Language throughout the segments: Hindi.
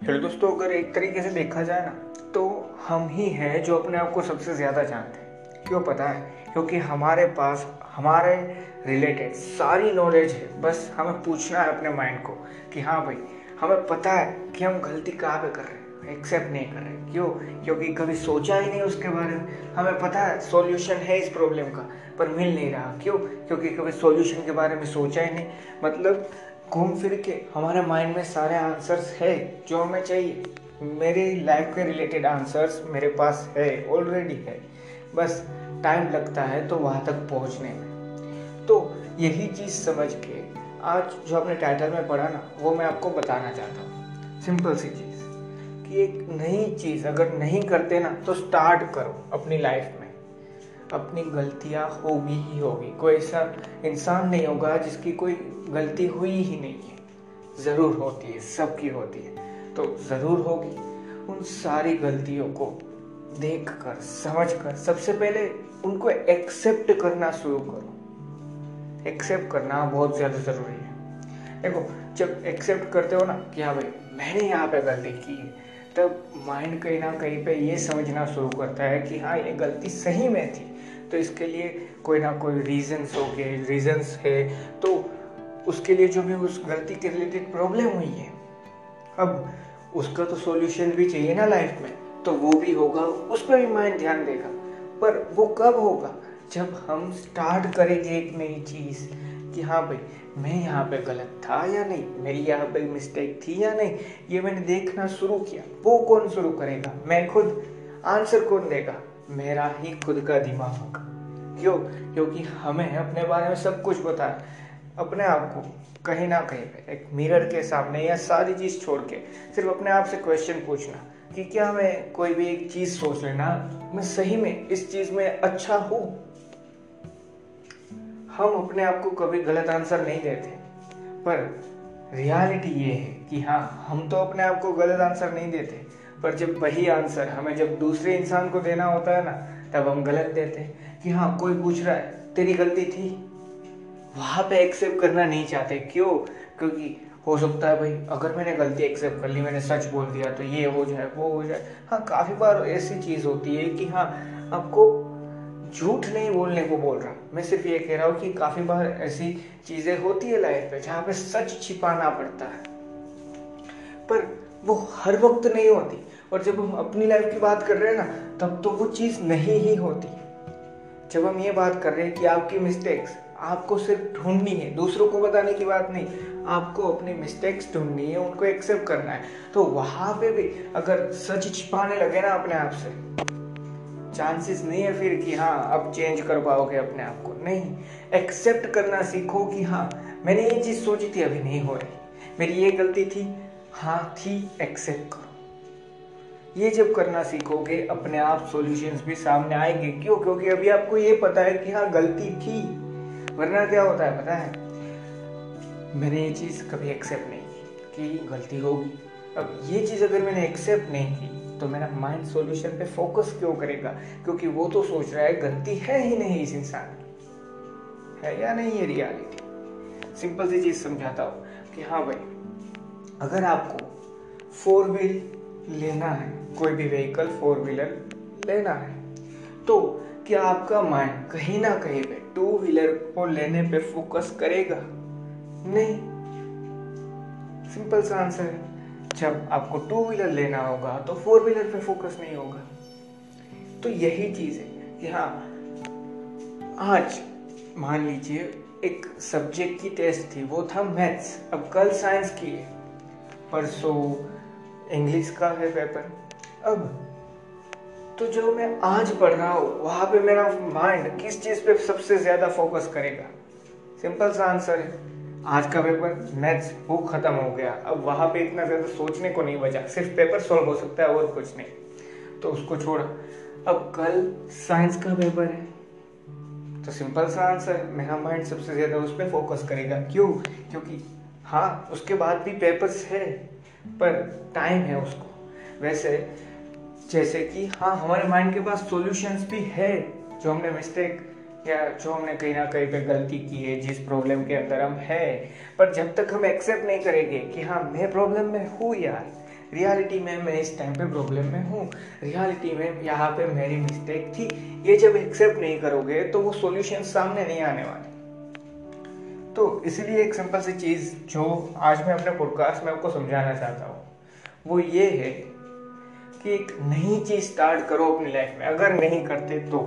हेलो दोस्तों, अगर एक तरीके से देखा जाए ना तो हम ही हैं जो अपने आप को सबसे ज़्यादा जानते हैं। क्यों पता है? क्योंकि हमारे पास, हमारे रिलेटेड सारी नॉलेज है। बस हमें पूछना है अपने माइंड को कि हाँ भाई, हमें पता है कि हम गलती कहाँ पे कर रहे हैं। एक्सेप्ट नहीं कर रहे। क्यों? क्योंकि कभी सोचा ही नहीं उसके बारे में। हमें पता है सॉल्यूशन है इस प्रॉब्लम का, पर मिल नहीं रहा। क्यों? क्योंकि कभी सॉल्यूशन के बारे में सोचा ही नहीं। मतलब घूम फिर के हमारे माइंड में सारे आंसर्स है जो हमें चाहिए। मेरे लाइफ के रिलेटेड आंसर्स मेरे पास है ऑलरेडी है। बस टाइम लगता है तो वहाँ तक पहुँचने में। तो यही चीज़ समझ के आज जो आपने टाइटल में पढ़ा ना, वो मैं आपको बताना चाहता हूँ। सिंपल सी चीज़ कि एक नई चीज़ अगर नहीं करते ना तो स्टार्ट करो अपनी लाइफ में। अपनी गलतियाँ होगी ही होगी। कोई ऐसा इंसान नहीं होगा जिसकी कोई गलती हुई ही नहीं है। ज़रूर होती है, सबकी होती है। तो ज़रूर होगी। उन सारी गलतियों को देख कर समझ कर सबसे पहले उनको एक्सेप्ट करना शुरू करो। एक्सेप्ट करना बहुत ज़्यादा ज़रूरी है। देखो, जब एक्सेप्ट करते हो ना कि हाँ भाई, मैंने यहाँ पे गलती की है, तब माइंड कहीं ना कहीं पे ये समझना शुरू करता है कि हाँ ये गलती सही में थी। तो इसके लिए कोई ना कोई रीजंस हो गए रीजंस है। तो उसके लिए जो भी उस गलती के रिलेटेड प्रॉब्लम हुई है, अब उसका तो सॉल्यूशन भी चाहिए ना लाइफ में। तो वो भी होगा, उस पर भी माइंड ध्यान देगा। पर वो कब होगा? जब हम स्टार्ट करेंगे एक नई चीज़ कि हाँ भाई, मैं यहाँ पे गलत था या नहीं? मेरी यहाँ पे मिस्टेक थी या नहीं? ये मैंने देखना शुरू किया। वो कौन शुरू करेगा? मैं खुद। आंसर कौन देगा? मेरा ही खुद का दिमाग क्यों? क्योंकि हमें अपने बारे में सब कुछ पता है। अपने आप को कहीं ना कहीं एक मिरर के सामने या सारी चीज़ छोड़ के सिर्फ़ अपने आप से क्वेश्चन पूछना कि क्या मैं कोई भी एक चीज़ सोच लेना, मैं सही में इस चीज़ में अच्छा हूँ? हम अपने आप को कभी गलत आंसर नहीं देते। पर रियलिटी ये है कि हाँ हम तो अपने आप को गलत आंसर नहीं देते। पर जब वही आंसर हमें जब दूसरे इंसान को देना होता है ना, तब हम गलत देते हैं कि हाँ कोई पूछ रहा है, तेरी गलती थी। वहाँ पे एक्सेप्ट करना नहीं चाहते, क्यों? क्योंकि हो सकता है भाई, अगर मैंने गलती एक्सेप्ट कर ली, मैंने सच बोल दिया तो ये हो जाए, वो हो जाए। हाँ काफ़ी बार ऐसी चीज़ होती है कि हाँ आपको झूठ नहीं बोलने को बोल रहा। मैं सिर्फ़ ये कह रहा हूँ कि काफ़ी बार ऐसी चीज़ें होती है लाइफ में जहाँ पे सच छिपाना पड़ता है। पर वो हर वक्त नहीं होती। और जब हम अपनी लाइफ की बात कर रहे हैं ना, तब तो वो चीज़ नहीं ही होती। जब हम ये बात कर रहे हैं कि आपकी मिस्टेक्स आपको सिर्फ़ ढूंढनी है, दूसरों को बताने की बात नहीं, आपको अपनी मिस्टेक्स ढूंढनी है, उनको एक्सेप्ट करना है तो वहाँ पे भी अगर सच छिपाने लगे ना अपने आप से चांसेस नहीं है फिर कि हाँ अब चेंज कर पाओगे अपने आप को। नहीं एक्सेप्ट करना सीखो कि हाँ मैंने ये चीज़ सोची थी, अभी नहीं हो रही। मेरी ये गलती थी हाँ थी एक्सेप्ट करो ये जब करना सीखोगे, अपने आप सॉल्यूशंस भी सामने आएँगे। क्यों? क्योंकि अभी आपको ये पता है कि हाँ गलती थी। वरना क्या होता है, पता है? मैंने ये चीज़ कभी एक्सेप्ट नहीं की कि गलती होगी। अब ये चीज़ अगर मैंने एक्सेप्ट नहीं की तो मेरा माइंड सॉल्यूशन पे फोकस क्यों करेगा? क्योंकि वो तो सोच रहा है, गलती है ही नहीं इस इंसान की है या नहीं ये रियलिटी सिंपल सी चीज़ समझाता हूँ कि हाँ भाई अगर आपको फोर व्हील लेना है, कोई भी व्हीकल फोर व्हीलर लेना है तो क्या आपका माइंड कहीं ना कहीं पे टू व्हीलर को लेने पे फोकस करेगा? नहीं। सिंपल सा आंसर है। जब आपको टू व्हीलर लेना होगा तो फोर व्हीलर पे फोकस नहीं होगा। तो यही चीज़ है। कि हाँ आज मान लीजिए एक सब्जेक्ट की टेस्ट थी, वो था मैथ्स अब कल साइंस की है। परसों इंग्लिश का है पेपर अब तो जो मैं आज पढ़ रहा हूँ, वहाँ पे मेरा माइंड किस चीज़ पे सबसे ज़्यादा फोकस करेगा? सिंपल सा आंसर है. आज का पेपर मैथ्स बुक खत्म हो गया. अब वहाँ पे इतना ज़्यादा सोचने को नहीं बचा. सिर्फ़ पेपर सॉल्व हो सकता है, और कुछ नहीं. तो उसको छोड़ा. अब कल साइंस का पेपर है. तो सिंपल सा आंसर मेरा माइंड सबसे ज़्यादा उस पर फोकस करेगा. क्यों? क्योंकि हाँ उसके बाद भी पेपर्स है, पर टाइम है उसको। वैसे, जैसे कि हाँ हमारे माइंड के पास सॉल्यूशंस भी है, जो हमने मिस्टेक या जो हमने कहीं ना कहीं पे गलती की है, जिस प्रॉब्लम के अंदर हम है। पर जब तक हम एक्सेप्ट नहीं करेंगे कि हाँ मैं प्रॉब्लम में हूँ यार रियलिटी में मैं इस टाइम पे प्रॉब्लम में हूँ रियलिटी में यहाँ पे मेरी मिस्टेक थी, ये जब एक्सेप्ट नहीं करोगे तो वो सॉल्यूशन सामने नहीं आने वाले। तो इसलिए एक सिंपल सी चीज़ जो आज मैं अपने पॉडकास्ट में आपको समझाना चाहता हूँ, वो ये है कि एक नई चीज़ स्टार्ट करो अपनी लाइफ में। अगर नहीं करते तो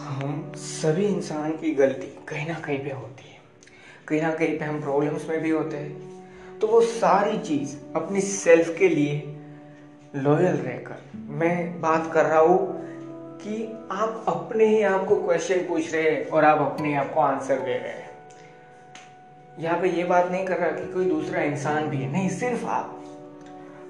हम सभी इंसान की गलती कहीं ना कहीं पे होती है। कहीं ना कहीं पे हम प्रॉब्लम्स में भी होते हैं। तो वो सारी चीज़ अपनी सेल्फ के लिए लॉयल रहकर मैं बात कर रहा हूँ कि आप अपने ही आप को क्वेश्चन पूछ रहे हैं और आप अपने आप को आंसर दे रहे हैं। यहाँ पे ये बात नहीं कर रहा कि कोई दूसरा इंसान भी है। नहीं, सिर्फ़ आप।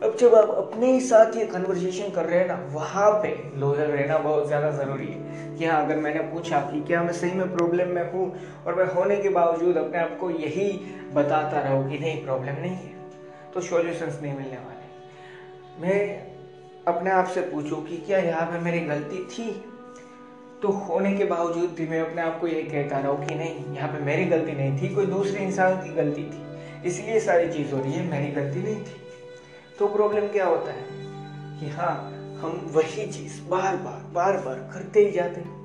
अब जब आप अपने ही साथ ये कन्वर्सेशन कर रहे हैं ना, वहाँ पे लोयल रहना बहुत ज़्यादा ज़रूरी है। कि हाँ अगर मैंने पूछा कि क्या मैं सही में प्रॉब्लम में हूँ और मैं होने के बावजूद अपने आप को यही बताता रहूँ कि नहीं प्रॉब्लम नहीं है। तो सॉल्यूशंस नहीं मिलने वाले। मैं अपने आप से पूछूँ कि क्या यहाँ पे मेरी गलती थी? तो होने के बावजूद भी मैं अपने आप को ये कहता रहा हूँ कि नहीं, यहाँ पे मेरी गलती नहीं थी, कोई दूसरे इंसान की गलती थी। इसलिए सारी चीज़ हो रही है मेरी गलती नहीं थी। तो प्रॉब्लम क्या होता है? कि हाँ हम वही चीज़ बार बार बार बार करते ही जाते हैं।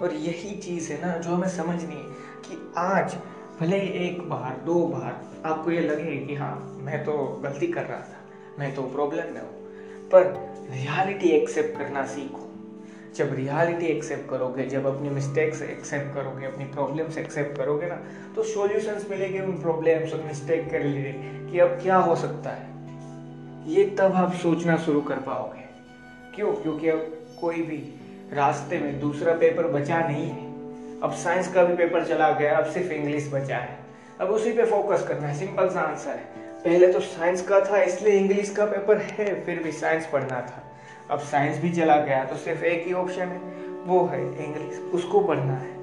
और यही चीज़ है ना, जो हमें समझनी है कि आज भले एक बार, दो बार आपको ये लगे कि हाँ मैं तो गलती कर रहा था, मैं तो प्रॉब्लम में हूँ। पर रियलिटी एक्सेप्ट करना सीखो। जब रियलिटी एक्सेप्ट करोगे, जब अपनी मिस्टेक्स एक्सेप्ट करोगे, अपनी प्रॉब्लम्स एक्सेप्ट करोगे ना तो सॉल्यूशंस मिलेंगे उन प्रॉब्लम्स और मिस्टेक के रिलेटेड कि अब क्या हो सकता है। ये तब आप सोचना शुरू कर पाओगे। क्यों? क्योंकि अब कोई भी रास्ते में दूसरा पेपर बचा नहीं है। अब साइंस का भी पेपर चला गया, अब सिर्फ़ इंग्लिश बचा है। अब उसी पे फोकस करना है। सिंपल सा आंसर है। पहले तो साइंस का था, इसलिए इंग्लिश का पेपर है, फिर भी साइंस पढ़ना था। अब साइंस भी चला गया तो सिर्फ़ एक ही ऑप्शन है, वो है इंग्लिश उसको पढ़ना है।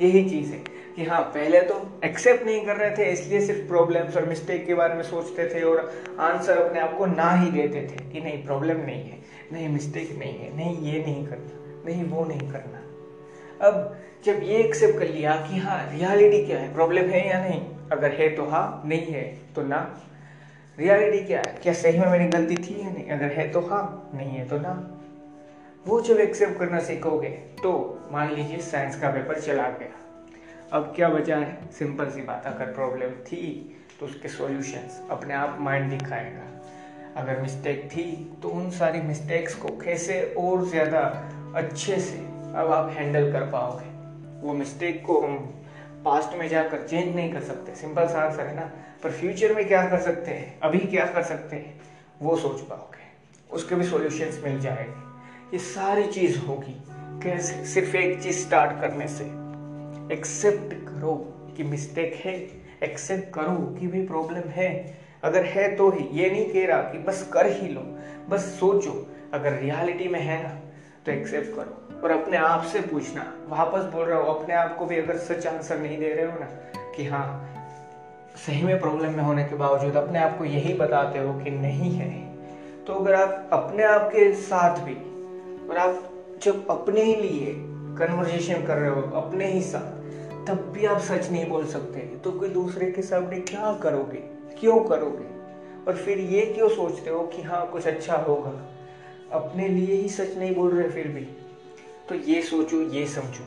यही चीज़ है कि हाँ पहले तो एक्सेप्ट नहीं कर रहे थे, इसलिए सिर्फ़ प्रॉब्लम्स और मिस्टेक के बारे में सोचते थे और आंसर अपने आप को ना ही देते थे कि नहीं प्रॉब्लम नहीं है, नहीं मिस्टेक नहीं है, नहीं, ये नहीं करना, नहीं, वो नहीं करना। अब जब ये एक्सेप्ट कर लिया कि हाँ रियलिटी क्या है प्रॉब्लम है या नहीं अगर है तो हाँ नहीं है तो ना। रियलिटी क्या है? क्या सही में मेरी गलती थी या नहीं? अगर है तो हाँ नहीं है तो ना। वो जब एक्सेप्ट करना सीखोगे तो मान लीजिए साइंस का पेपर चला गया। अब क्या बचा है? सिंपल सी बात, अगर प्रॉब्लम थी तो उसके सॉल्यूशंस अपने आप माइंड दिखाएगा। अगर मिस्टेक थी तो उन सारी मिस्टेक्स को कैसे और ज़्यादा अच्छे से अब आप हैंडल कर पाओगे? वो मिस्टेक को हम पास्ट में जाकर चेंज नहीं कर सकते। सिंपल सा आंसर है ना। पर फ्यूचर में क्या कर सकते हैं? अभी क्या कर सकते हैं? वो सोच पाओगे। उसके भी सॉल्यूशंस मिल जाएँगे। ये सारी चीज़ होगी। कैसे? सिर्फ़ एक चीज़ स्टार्ट करने से। एक्सेप्ट करो कि मिस्टेक है। एक्सेप्ट करो कि भी प्रॉब्लम है। अगर है तो ही। ये नहीं कह रहा कि बस कर ही लो। बस सोचो। अगर रियलिटी में है ना तो एक्सेप्ट करो। और अपने आप से पूछना। वापस बोल रहा हूँ, अपने आप को भी अगर सच आंसर नहीं दे रहे हो ना, कि हाँ सही में प्रॉब्लम में होने के बावजूद अपने आप को यही बताते हो कि नहीं है। तो अगर आप अपने आप के साथ भी, और आप जब अपने ही लिए कन्वर्जेशन कर रहे हो, अपने ही साथ, तब भी आप सच नहीं बोल सकते। तो कोई दूसरे के सामने क्या करोगे? क्यों करोगे? और फिर ये क्यों सोचते हो कि हाँ कुछ अच्छा होगा? अपने लिए ही सच नहीं बोल रहे फिर भी। तो ये सोचो, ये समझो।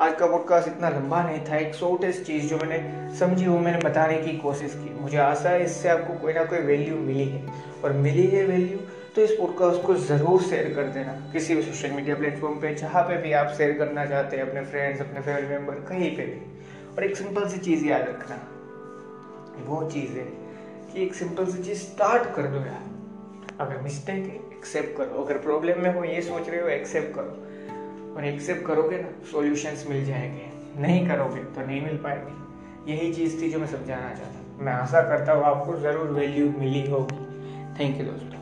आज का पॉडकास्ट इतना लंबा नहीं था, एक शॉर्टेस्ट चीज़ जो मैंने समझी वो मैंने बताने की कोशिश की। मुझे आशा है इससे आपको कोई ना कोई वैल्यू मिली है। और मिली है वैल्यू तो इस पॉडकास्ट को ज़रूर शेयर कर देना। किसी भी सोशल मीडिया प्लेटफॉर्म पे, जहाँ पे भी आप शेयर करना चाहते हैं, अपने फ्रेंड्स अपने फैमिली मेंबर कहीं पे भी। और एक सिंपल सी चीज़ याद रखना। वो चीज़ है कि एक सिंपल सी चीज़ स्टार्ट कर दो यार। अगर मिस्टेक है एक्सेप्ट करो। अगर प्रॉब्लम में हो, ये सोच रहे हो एक्सेप्ट करो। और एक्सेप्ट करोगे ना सॉल्यूशंस मिल जाएँगे। नहीं करोगे तो नहीं मिल पाएँगे। यही चीज़ थी जो मैं समझाना चाहता मैं आशा करता हूँ आपको ज़रूर वैल्यू मिली होगी। थैंक यू दोस्तों।